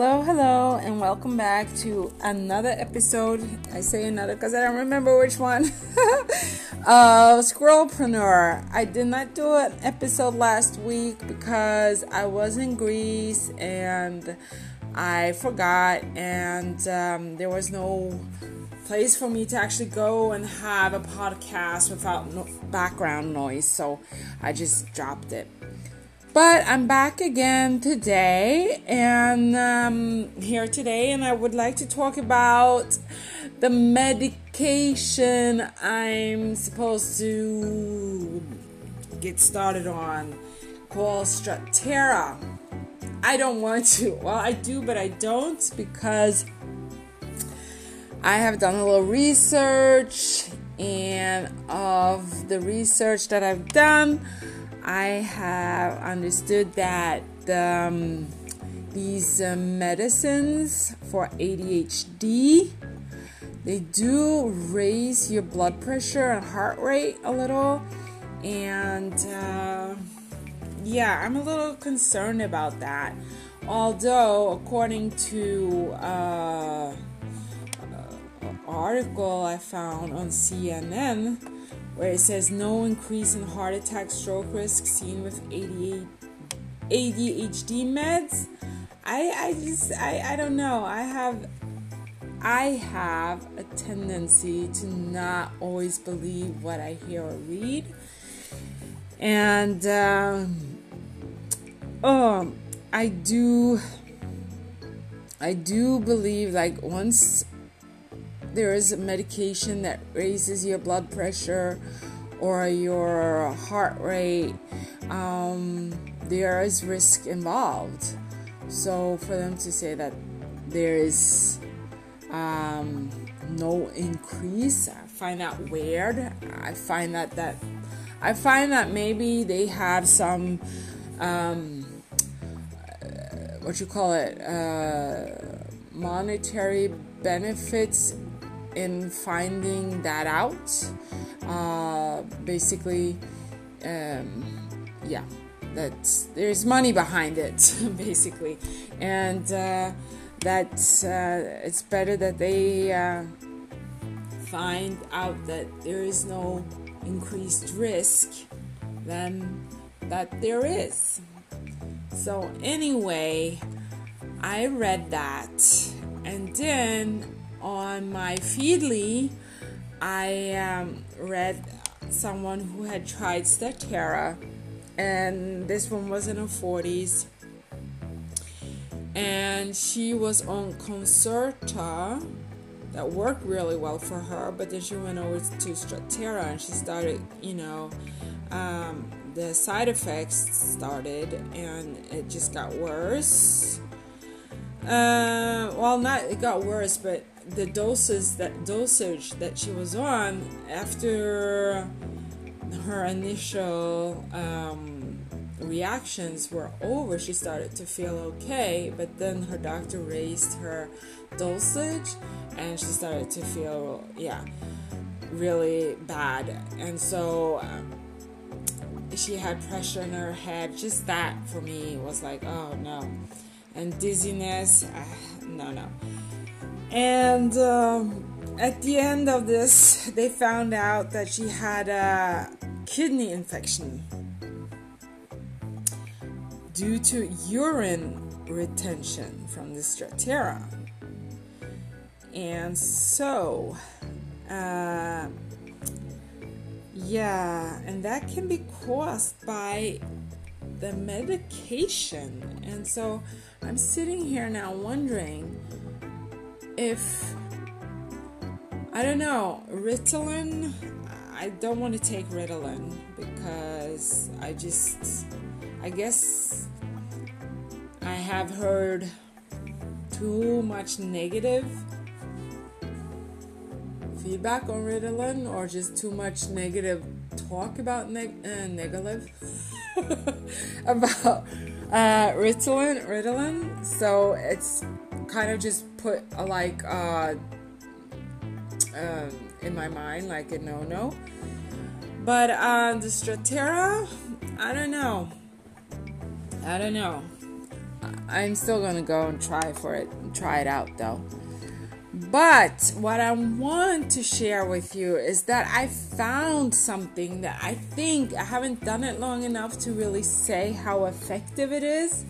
Hello, hello, and welcome back to another episode. I say another because I don't remember which one. of Squirrelpreneur. I did not do an episode last week because I was in Greece and I forgot, and um, there was no place for me to actually go and have a podcast without no background noise, so I just dropped it. But I'm back again today and um, here today, and I would like to talk about the medication I'm supposed to get started on called Strattera. I don't want to. Well, I do, but I don't because I have done a little research, and of the research that I've done, I have understood that um, these uh, medicines for ADHD they do raise your blood pressure and heart rate a little, and uh, yeah, I'm a little concerned about that. Although, according to uh, an article I found on CNN where it says no increase in heart attack stroke risk seen with ADHD meds. I, I just I, I don't know. I have I have a tendency to not always believe what I hear or read. And um, um I do I do believe like once there is a medication that raises your blood pressure or your heart rate, um, there is risk involved. So for them to say that there is um, no increase, I find that weird. I find that that I find that maybe they have some um, what you call it uh, monetary benefits in finding that out. Uh, basically, um, yeah, that's there's money behind it, basically, and uh, that uh, it's better that they uh, find out that there is no increased risk than that there is. So anyway, I read that, and then on my Feedly, I um, read someone who had tried Strattera, and this one was in her 40s. And she was on Concerta that worked really well for her, but then she went over to Strattera and she started, you know, um, the side effects started and it just got worse. Uh, well, not it got worse, but the doses that dosage that she was on after her initial um, reactions were over, she started to feel okay. But then her doctor raised her dosage, and she started to feel yeah really bad. And so um, she had pressure in her head. Just that for me was like, oh no, and dizziness. Uh, no, no. And um, at the end of this, they found out that she had a kidney infection due to urine retention from the Strattera. And so, uh, yeah, and that can be caused by the medication. And so I'm sitting here now wondering if I don't know, Ritalin, I don't want to take Ritalin because I just, I guess I have heard too much negative feedback on Ritalin or just too much negative talk about neg- uh, negative about uh, Ritalin, Ritalin. So it's kind of just put a like uh, um, in my mind like a no no. But uh, the Strattera, I don't know. I don't know. I'm still gonna go and try for it, try it out though. But what I want to share with you is that I found something that I think I haven't done it long enough to really say how effective it is.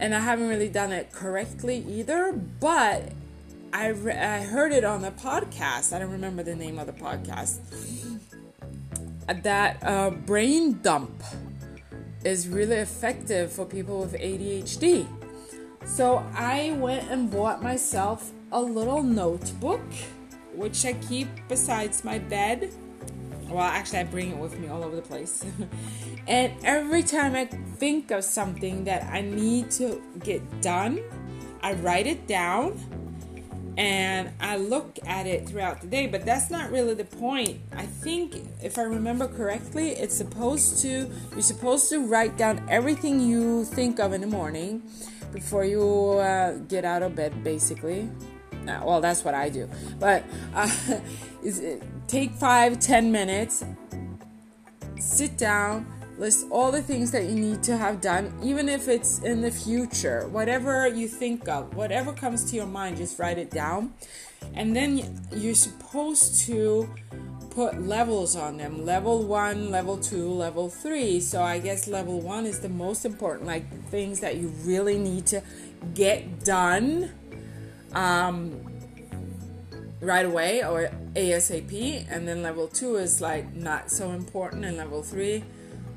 And I haven't really done it correctly either, but I, re- I heard it on a podcast. I don't remember the name of the podcast. That uh, brain dump is really effective for people with ADHD. So I went and bought myself a little notebook, which I keep besides my bed. Well, actually, I bring it with me all over the place. and every time I think of something that I need to get done, I write it down and I look at it throughout the day, but that's not really the point. I think, if I remember correctly, it's supposed to, you're supposed to write down everything you think of in the morning before you uh, get out of bed, basically. Uh, well, that's what I do. But uh, is take five, ten minutes, sit down, list all the things that you need to have done, even if it's in the future. Whatever you think of, whatever comes to your mind, just write it down. And then you're supposed to put levels on them level one, level two, level three. So I guess level one is the most important, like things that you really need to get done um, right away or ASAP. And then level two is like not so important. And level three,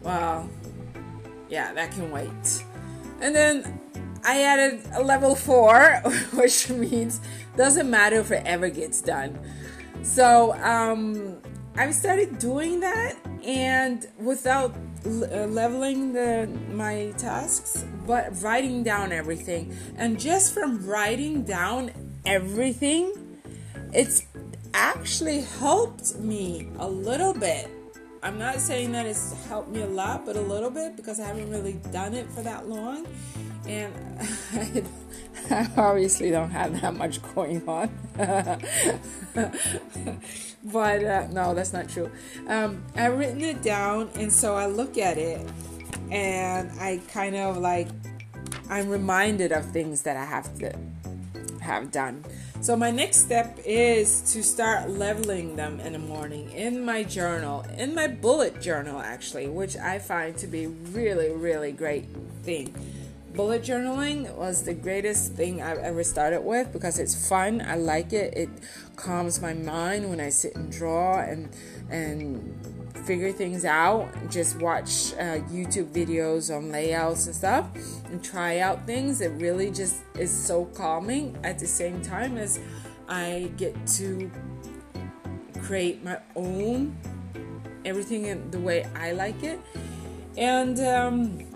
well, yeah, that can wait. And then I added a level four, which means doesn't matter if it ever gets done. So um, I've started doing that, and without uh, leveling the my tasks, but writing down everything. And just from writing down everything, it's actually helped me a little bit I'm not saying that it's helped me a lot, but a little bit because I haven't really done it for that long. And I obviously don't have that much going on. but uh, no, that's not true. Um, I've written it down, and so I look at it and I kind of like, I'm reminded of things that I have to have done. So, my next step is to start leveling them in the morning in my journal, in my bullet journal, actually, which I find to be really, really great thing. Bullet journaling was the greatest thing I've ever started with because it's fun. I like it. It calms my mind when I sit and draw and and figure things out. Just watch uh, YouTube videos on layouts and stuff and try out things. It really just is so calming at the same time as I get to create my own everything in the way I like it. And um,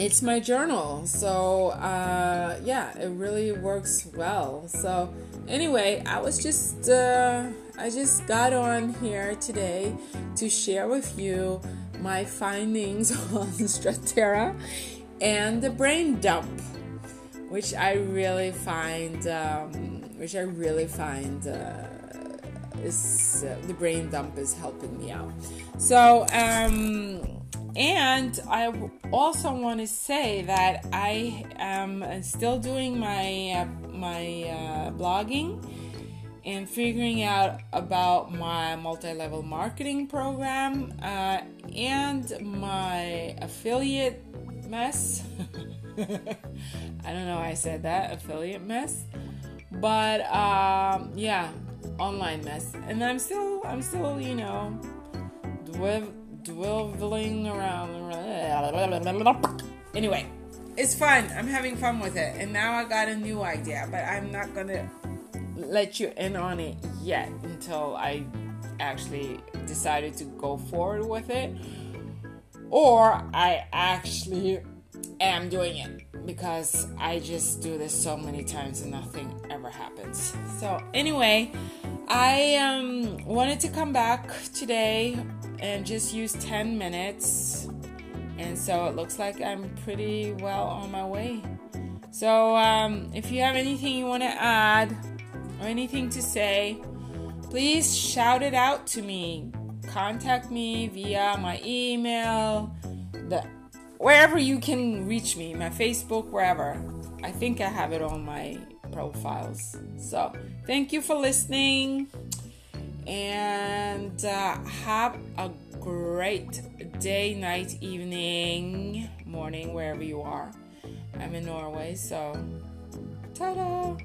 it's my journal. So, uh, yeah, it really works well. So, anyway, I was just. Uh, I just got on here today to share with you my findings on Strattera and the brain dump, which I really find, um, which I really find uh, is uh, the brain dump is helping me out. So, um, and I also want to say that I am still doing my uh, my uh, blogging and figuring out about my multi-level marketing program uh, and my affiliate mess. I don't know why i said that affiliate mess. But um, yeah online mess. And i'm still i'm still you know dwindling around. Anyway it's fun. I'm having fun with it. And now i got a new idea but i'm not gonna let you in on it yet until I actually decided to go forward with it. Or I actually am doing it because I just do this so many times and nothing ever happens. So, anyway, I um, wanted to come back today and just use 10 minutes. And so it looks like I'm pretty well on my way. So, um, if you have anything you want to add, or anything to say, please shout it out to me. Contact me via my email, wherever you can reach me, my Facebook, wherever. I think I have it on my profiles. So, thank you for listening and uh, have a great day, night, evening, morning, wherever you are. I'm in Norway, so ta da!